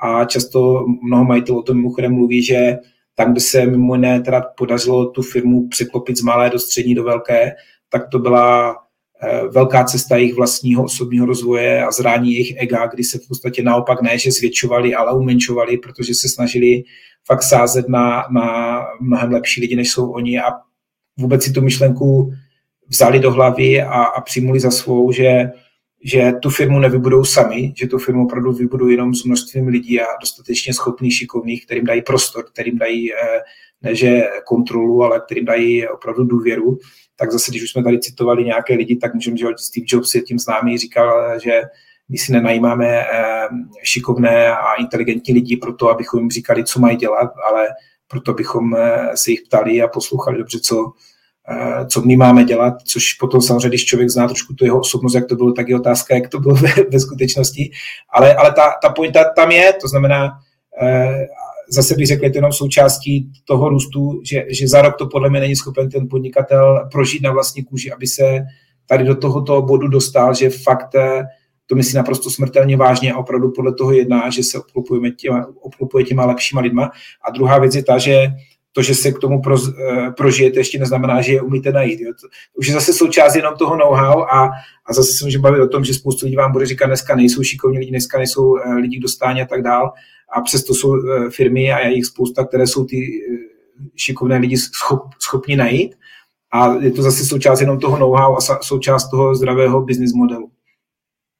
A často mnoho majitelů o tom mimochodem mluví, že tam, kde se mimo jiné teda podařilo tu firmu překlopit z malé do střední do velké, tak to byla velká cesta jejich vlastního osobního rozvoje a zrání jejich ega, kdy se v podstatě naopak ne, že zvětšovali, ale umenšovali, protože se snažili fakt sázet na, na mnohem lepší lidi, než jsou oni. A vůbec si tu myšlenku vzali do hlavy a, a přijmuli za svou, že, že tu firmu nevybudou sami, že tu firmu opravdu vybudují jenom s množstvím lidí a dostatečně schopných, šikovných, kterým dají prostor, kterým dají eh, ne že kontrolu, ale kterým dají opravdu důvěru tak zase, když už jsme tady citovali nějaké lidi, tak můžeme, že Steve Jobs je tím známý, říkal, že my si nenajímáme eh, šikovné a inteligentní lidi pro to, abychom jim říkali, co mají dělat, ale proto bychom eh, se jich ptali a poslouchali dobře, co, eh, co my máme dělat, což potom samozřejmě, když člověk zná trošku tu jeho osobnost, jak to bylo, tak je otázka, jak to bylo *laughs* ve, ve skutečnosti. Ale, ale ta, ta pointa tam je, to znamená, zase bych řekl, je to jenom součástí toho růstu, že, že za rok to podle mě není schopen ten podnikatel prožít na vlastní kůži, aby se tady do tohoto bodu dostal, že fakt eh, to myslí naprosto smrtelně vážně a opravdu podle toho jedná, že se obklopujeme těma, obklopuje těma lepšíma lidma. A druhá věc je ta, že to, že se k tomu pro, uh, prožijete, ještě neznamená, že je umíte najít. Jo. To, už je zase součást jenom toho know-how a, a zase se můžeme bavit o tom, že spoustu lidí vám bude říkat, dneska nejsou šikovní lidi, dneska nejsou uh, lidi k dostání a tak dál. A přesto jsou uh, firmy a je jich spousta, které jsou ty uh, šikovné lidi schop, schopni najít. A je to zase součást jenom toho know-how a součást toho zdravého business modelu.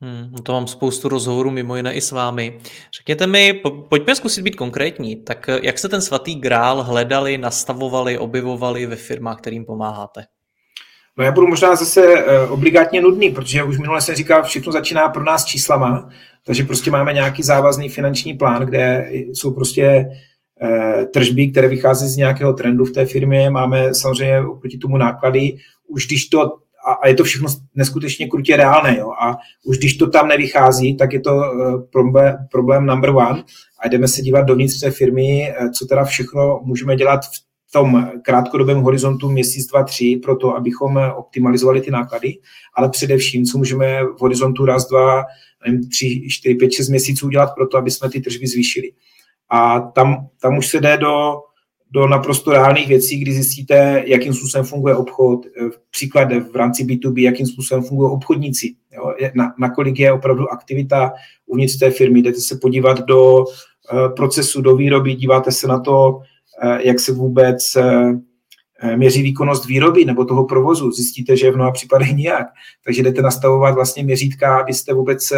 Hmm, to mám spoustu rozhovorů, mimo jiné i s vámi. Řekněte mi, po, pojďme zkusit být konkrétní. Tak eh, jak se ten svatý grál hledali, nastavovali, objevovali ve firmách, kterým pomáháte? No já budu možná zase obligátně nudný, protože už minule jsem říkal, všechno začíná pro nás číslama, takže prostě máme nějaký závazný finanční plán, kde jsou prostě uh, tržby, které vychází z nějakého trendu v té firmě, máme samozřejmě oproti tomu náklady, už když to a, je to všechno neskutečně krutě reálné. Jo? A už když to tam nevychází, tak je to uh, problém, problém number one a jdeme se dívat dovnitř té firmy, uh, co teda všechno můžeme dělat v, v tom krátkodobém horizontu měsíc, dva, tři, pro to, abychom optimalizovali ty náklady, ale především, co můžeme v horizontu raz, dva, nevím, tři, čtyři, pět, šest měsíců udělat pro to, aby jsme ty tržby zvýšili. A tam, tam už se jde do, do naprosto reálných věcí, kdy zjistíte, jakým způsobem funguje obchod, příklad v rámci B2B, jakým způsobem fungují obchodníci, jo, na, nakolik je opravdu aktivita uvnitř té firmy. Jdete se podívat do uh, procesu, do výroby, díváte se na to, uh, jak se vůbec uh, měří výkonnost výroby nebo toho provozu. Zjistíte, že v mnoha případech nijak. Takže jdete nastavovat vlastně měřítka, abyste vůbec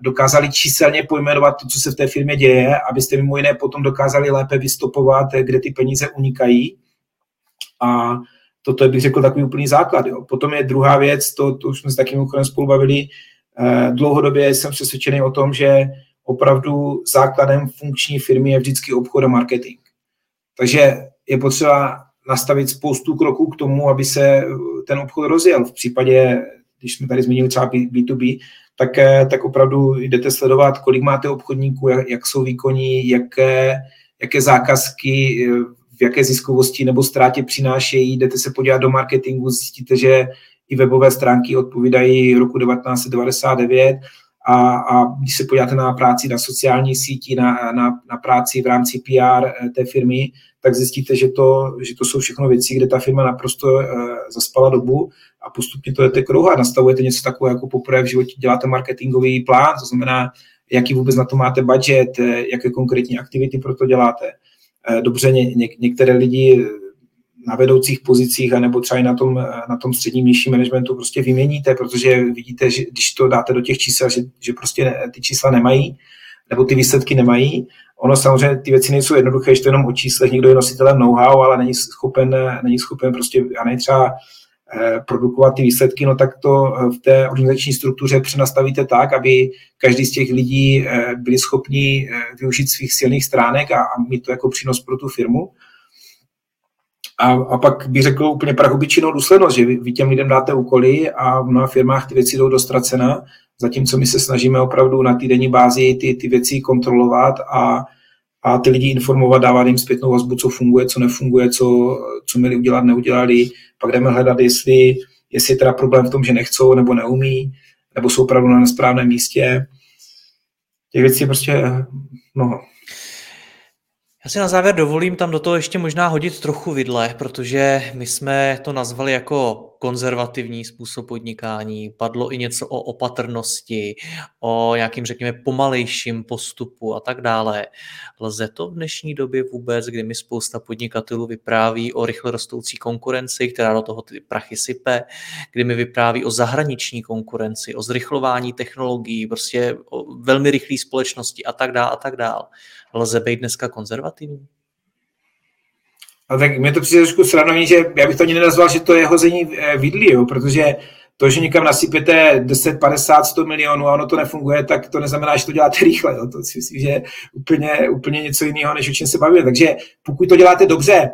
dokázali číselně pojmenovat to, co se v té firmě děje, abyste mimo jiné potom dokázali lépe vystopovat, kde ty peníze unikají. A toto je, bych řekl, takový úplný základ. Jo. Potom je druhá věc, to, to už jsme s takým mimochodem spolu bavili, dlouhodobě jsem přesvědčený o tom, že opravdu základem funkční firmy je vždycky obchod a marketing. Takže je potřeba nastavit spoustu kroků k tomu, aby se ten obchod rozjel. V případě, když jsme tady zmínili třeba B2B, tak, eh, tak opravdu jdete sledovat, kolik máte obchodníků, jak, jak jsou výkonní, jaké, jaké zákazky, eh, v jaké ziskovosti nebo ztrátě přinášejí, jdete se podívat do marketingu, zjistíte, že i webové stránky odpovídají roku 1999 a, a když se podíváte na práci na sociálních sítí, na, na, na práci v rámci PR eh, té firmy, tak zjistíte, že to, že to jsou všechno věci, kde ta firma naprosto uh, zaspala dobu a postupně to jdete krouhat. Nastavujete něco takového, jako poprvé v životě děláte marketingový plán, to znamená, jaký vůbec na to máte budget, eh, jaké konkrétní aktivity pro to děláte. Uh, dobře, ně, ně, některé lidi na vedoucích pozicích, anebo třeba i na tom, na tom středním nižším managementu prostě vyměníte, protože vidíte, že když to dáte do těch čísel, že, že prostě ty čísla nemají, nebo ty výsledky nemají. Ono samozřejmě ty věci nejsou jednoduché, že to jenom o číslech, někdo je nositelem know-how, ale není schopen, není schopen prostě, já nej třeba eh, produkovat ty výsledky, no tak to v té organizační struktuře přenastavíte tak, aby každý z těch lidí eh, byli schopni eh, využít svých silných stránek a, a mít to jako přínos pro tu firmu. A, a pak bych řekl úplně prachobyčinnou důslednost, že vy, vy těm lidem dáte úkoly a v mnoha firmách ty věci jdou dostracena, zatímco my se snažíme opravdu na týdenní bázi ty, ty věci kontrolovat a, a ty lidi informovat, dávat jim zpětnou vazbu, co funguje, co nefunguje, co, co měli udělat, neudělali. Pak jdeme hledat, jestli, jestli je teda problém v tom, že nechcou nebo neumí, nebo jsou opravdu na nesprávném místě. Těch věcí je prostě mnoho. Já si na závěr dovolím tam do toho ještě možná hodit trochu vidle, protože my jsme to nazvali jako konzervativní způsob podnikání, padlo i něco o opatrnosti, o nějakým, řekněme, pomalejším postupu a tak dále. Lze to v dnešní době vůbec, kdy mi spousta podnikatelů vypráví o rychle rostoucí konkurenci, která do toho ty prachy sype, kdy mi vypráví o zahraniční konkurenci, o zrychlování technologií, prostě o velmi rychlé společnosti a tak dále a tak dále. Lze být dneska konzervativní? A tak mě to přijde trošku sranovní, že já bych to ani nenazval, že to je hození eh, vidlí, jo, protože to, že někam nasypete 10, 50, 100 milionů a ono to nefunguje, tak to neznamená, že to děláte rychle. Jo. To si myslím, že je úplně, úplně něco jiného, než o čem se bavíme. Takže pokud to děláte dobře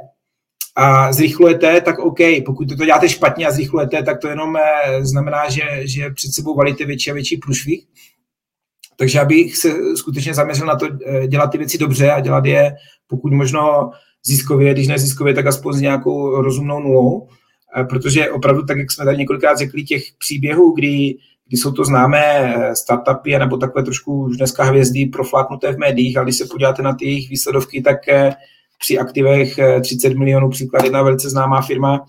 a zrychlujete, tak OK. Pokud to děláte špatně a zrychlujete, tak to jenom eh, znamená, že, že před sebou valíte větší a větší průšvih. Takže abych se skutečně zaměřil na to eh, dělat ty věci dobře a dělat je pokud možno ziskově, když ne ziskově, tak aspoň s nějakou rozumnou nulou, eh, protože opravdu, tak jak jsme tady několikrát řekli, těch příběhů, kdy, kdy jsou to známé eh, startupy nebo takové trošku už dneska hvězdy profláknuté v médiích, ale když se podíváte na ty jejich výsledovky, tak při aktivech 30 milionů, příklad jedna velice známá firma,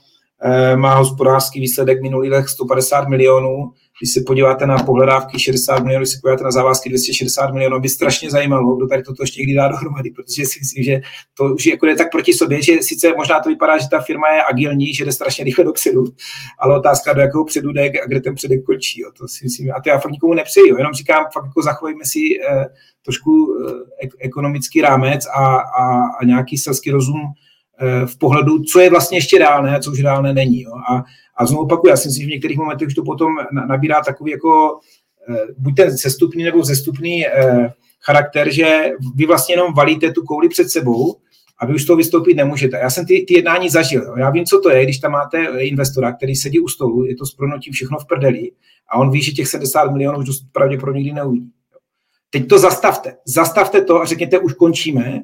má hospodářský výsledek minulý let 150 milionů, když se podíváte na pohledávky 60 milionů, když se podíváte na závazky 260 milionů, by strašně zajímalo, kdo tady toto ještě někdy dá dohromady, protože si myslím, že to už jako je tak proti sobě, že sice možná to vypadá, že ta firma je agilní, že jde strašně rychle dopředu, ale otázka, do jakého předu jde a kde ten předek končí. Jo, to si myslím, a to já fakt nikomu nepřeji, jo, jenom říkám, fakt jako zachovejme si eh, trošku eh, ekonomický rámec a, a, a nějaký selský rozum eh, v pohledu, co je vlastně ještě reálné a co už reálné není. Jo. A, a znovu opakuju, já si myslím, že v některých momentech už to potom nabírá takový jako eh, buď ten sestupný nebo zestupný eh, charakter, že vy vlastně jenom valíte tu kouli před sebou a vy už to vystoupit nemůžete. Já jsem ty, ty jednání zažil. Jo. Já vím, co to je, když tam máte investora, který sedí u stolu, je to s pronutím všechno v prdeli a on ví, že těch 70 milionů už pravděpodobně nikdy neuvidí. Teď to zastavte. Zastavte to a řekněte, už končíme,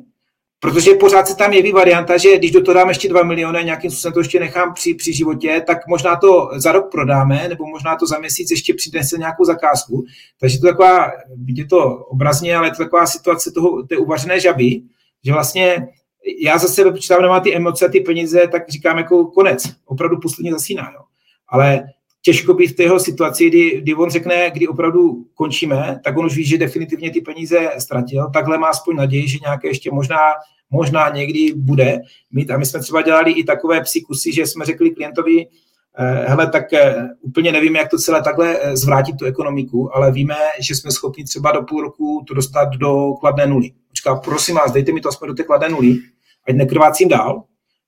Protože pořád se tam jeví varianta, že když do toho dáme ještě 2 miliony, nějakým způsobem to ještě nechám při, při životě, tak možná to za rok prodáme, nebo možná to za měsíc ještě přinese nějakou zakázku. Takže to taková, vidíte to obrazně, ale to taková situace toho, té uvařené žaby, že vlastně já za sebe, protože tam nemá ty emoce a ty peníze, tak říkám jako konec, opravdu poslední zasíná. Jo. Ale těžko být v téhle situaci, kdy, kdy on řekne, kdy opravdu končíme, tak on už ví, že definitivně ty peníze ztratil. Takhle má aspoň naději, že nějaké ještě možná, možná někdy bude mít. A my jsme třeba dělali i takové psí kusy, že jsme řekli klientovi, eh, hele, tak eh, úplně nevíme, jak to celé takhle eh, zvrátit tu ekonomiku, ale víme, že jsme schopni třeba do půl roku to dostat do kladné nuly. Říká, prosím vás, dejte mi to aspoň do té kladné nuly, ať nekrvácím dál,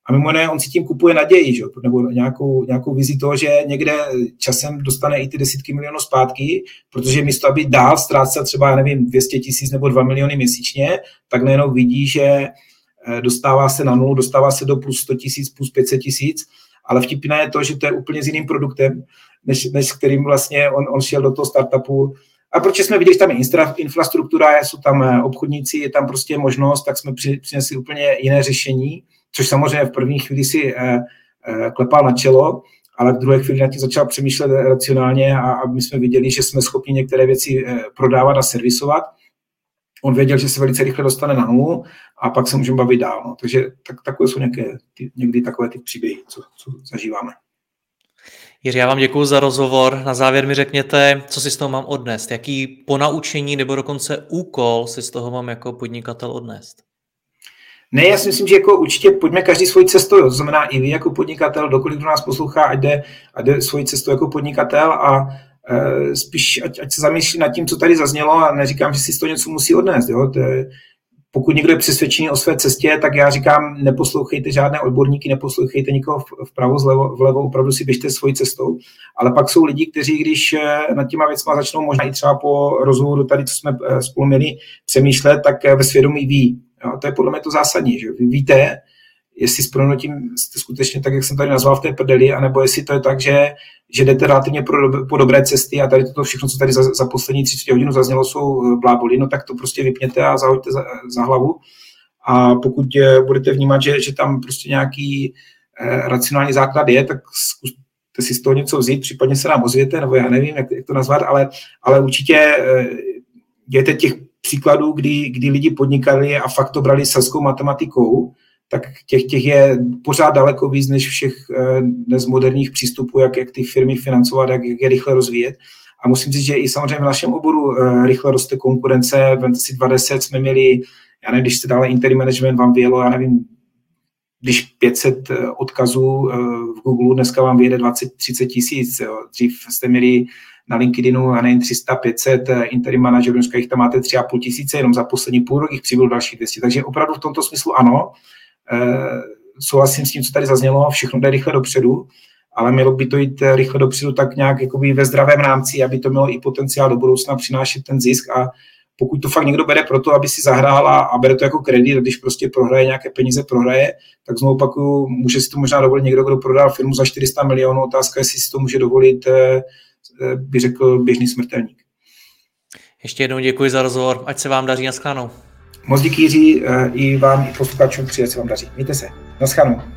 a mimo jiné, on si tím kupuje naději, že? nebo nějakou, nějakou vizi toho, že někde časem dostane i ty desítky milionů zpátky, protože místo, aby dál ztrácel třeba, já nevím, 200 tisíc nebo 2 miliony měsíčně, tak nejenom vidí, že eh, dostává se na nulu, dostává se do plus 100 tisíc, plus 500 tisíc, ale vtipné je to, že to je úplně s jiným produktem, než, než kterým vlastně on, on šel do toho startupu. A proč jsme viděli, že tam je infrastruktura, jsou tam eh, obchodníci, je tam prostě možnost, tak jsme přinesli úplně jiné řešení což samozřejmě v první chvíli si eh, eh, klepal na čelo, ale v druhé chvíli na tím začal přemýšlet racionálně a, a my jsme viděli, že jsme schopni některé věci eh, prodávat a servisovat. On věděl, že se velice rychle dostane na nulu a pak se můžeme bavit dál. No. Takže tak, takové jsou nějaké, ty, někdy takové ty příběhy, co, co zažíváme. Jiří, já vám děkuji za rozhovor. Na závěr mi řekněte, co si z toho mám odnést. Jaký ponaučení nebo dokonce úkol si z toho mám jako podnikatel odnést? Ne, já si myslím, že jako určitě pojďme každý svoji cestou, to znamená i vy jako podnikatel, dokoliv do nás poslouchá, ať jde, ať jde svoji cestou jako podnikatel a e, spíš ať, ať se zamýšlí nad tím, co tady zaznělo a neříkám, že si z toho něco musí odnést. Jo? To je, pokud někdo je přesvědčený o své cestě, tak já říkám, neposlouchejte žádné odborníky, neposlouchejte nikoho vpravo, zlevo, vlevo, opravdu si běžte svojí cestou. Ale pak jsou lidi, kteří, když e, nad těma věcma začnou možná i třeba po rozhovoru tady, co jsme e, spolu měli přemýšlet, tak ve svědomí ví, Jo, to je podle mě to zásadní, že vy víte, jestli s pronutím jste skutečně tak, jak jsem tady nazval v té prdeli, anebo jestli to je tak, že, že jdete relativně pro, po dobré cesty a tady toto všechno, co tady za, za poslední 30 hodinu zaznělo, jsou eh, bláboli, no tak to prostě vypněte a zahoďte za, za hlavu. A pokud eh, budete vnímat, že, že tam prostě nějaký eh, racionální základ je, tak zkuste si z toho něco vzít, případně se nám ozvěte, nebo já nevím, jak, jak to nazvat, ale, ale určitě eh, dějte těch příkladů, kdy, kdy lidi podnikali a fakt to brali selskou matematikou, tak těch, těch je pořád daleko víc než všech eh, dnes moderních přístupů, jak, jak ty firmy financovat, jak, jak je rychle rozvíjet. A musím říct, že i samozřejmě v našem oboru uh, rychle roste konkurence. V si 20 jsme měli, já nevím, když jste dále interim management, vám vyjelo, já nevím, když 500 eh, odkazů v Google, dneska vám vyjede 20-30 tisíc. Dřív jste měli na LinkedInu, a nevím, 300, 500 eh, interim manažerů, dneska jich tam máte 3,5 tisíce, jenom za poslední půl rok jich přibylo dalších 200. Takže opravdu v tomto smyslu ano, e, souhlasím s tím, co tady zaznělo, všechno jde rychle dopředu, ale mělo by to jít eh, rychle dopředu tak nějak jakoby ve zdravém rámci, aby to mělo i potenciál do budoucna přinášet ten zisk a pokud to fakt někdo bere proto, aby si zahrál a, bere to jako kredit, když prostě prohraje nějaké peníze, prohraje, tak znovu opakuju, může si to možná dovolit někdo, kdo prodal firmu za 400 milionů, otázka je, jestli si to může dovolit Eh, by řekl běžný smrtelník. Ještě jednou děkuji za rozhovor, ať se vám daří na schanou. Moc díky Jiří, eh, i vám, i posluchačům, přeji, se vám daří. Mějte se. Na schanou.